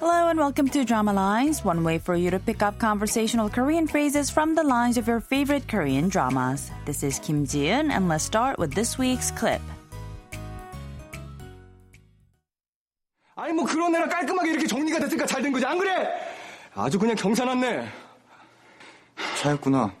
Hello and welcome to Drama Lines, one way for you to pick up conversational Korean phrases from the lines of your favorite Korean dramas. This is Kim Ji-eun, and let's start with this week's clip. 아니 뭐 그런 애라 깔끔하게 이렇게 정리가 됐으니까 잘 된 거지 안 그래? 아주 그냥 경사났네. 차였구나.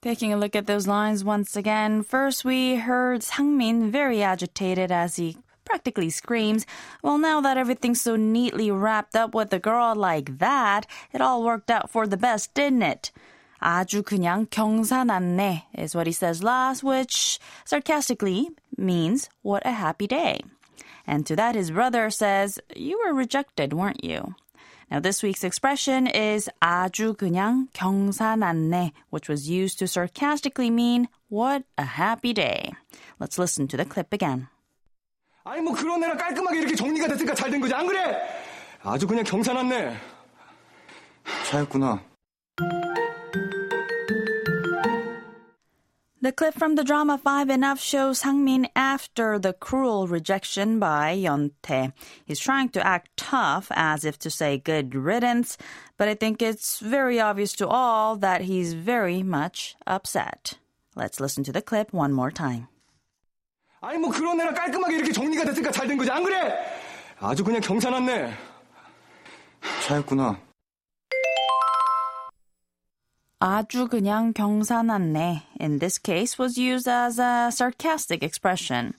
Taking a look at those lines once again, first we heard Sangmin very agitated as he practically screams. Well, now that everything's so neatly wrapped up with a girl like that, it all worked out for the best, didn't it? 아주 그냥 경사났네 is what he says last, which sarcastically means what a happy day. And to that, his brother says, You were rejected, weren't you? Now, this week's expression is 아주 그냥 경사났네, which was used to sarcastically mean what a happy day. Let's listen to the clip again. 아니 뭐 그런 애라 깔끔하게 이렇게 정리가 됐으니까 잘 된 거지 안 그래? 아주 그냥 경사났네. 차였구나. The clip from the drama Five Enough shows Sangmin after the cruel rejection by Yeontae. He's trying to act tough as if to say good riddance, but I think it's very obvious to all that he's very much upset. Let's listen to the clip one more time. 아니 뭐 그런 애라 깔끔하게 이렇게 정리가 됐으니까 잘 된 거지 안 그래? 아주 그냥 경사났네. 차였구나. 아주 그냥 경사났네 in this case was used as a sarcastic expression.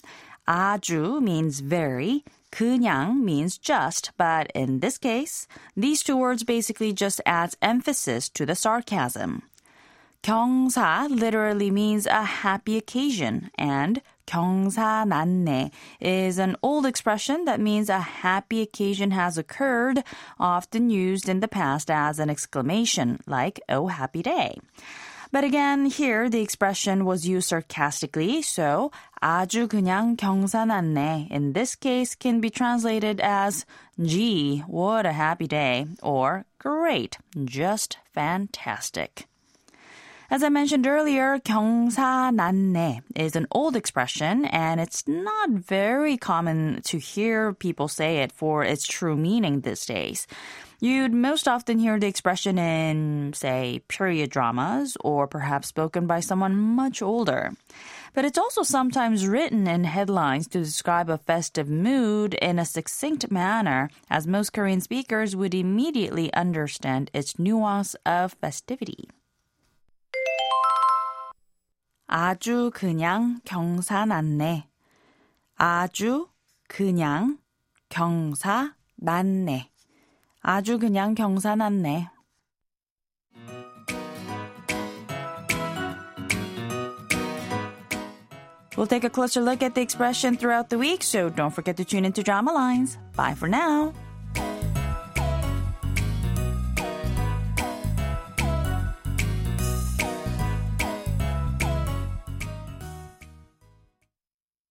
아주 means very, 그냥 means just, but in this case, these two words basically just adds emphasis to the sarcasm. 경사 literally means a happy occasion, and 경사났네 is an old expression that means a happy occasion has occurred, often used in the past as an exclamation, like, oh, happy day. But again, here the expression was used sarcastically, so 아주 그냥 경사났네 in this case can be translated as gee, what a happy day or great, just fantastic. As I mentioned earlier, 경사났네 is an old expression and it's not very common to hear people say it for its true meaning these days. You'd most often hear the expression in, say, period dramas or perhaps spoken by someone much older. But it's also sometimes written in headlines to describe a festive mood in a succinct manner, as most Korean speakers would immediately understand its nuance of festivity. 아주 그냥 경사났네. 아주 그냥 경사났네. 아주 그냥 경사났네. We'll take a closer look at the expression throughout the week, so don't forget to tune into Drama Lines. Bye for now.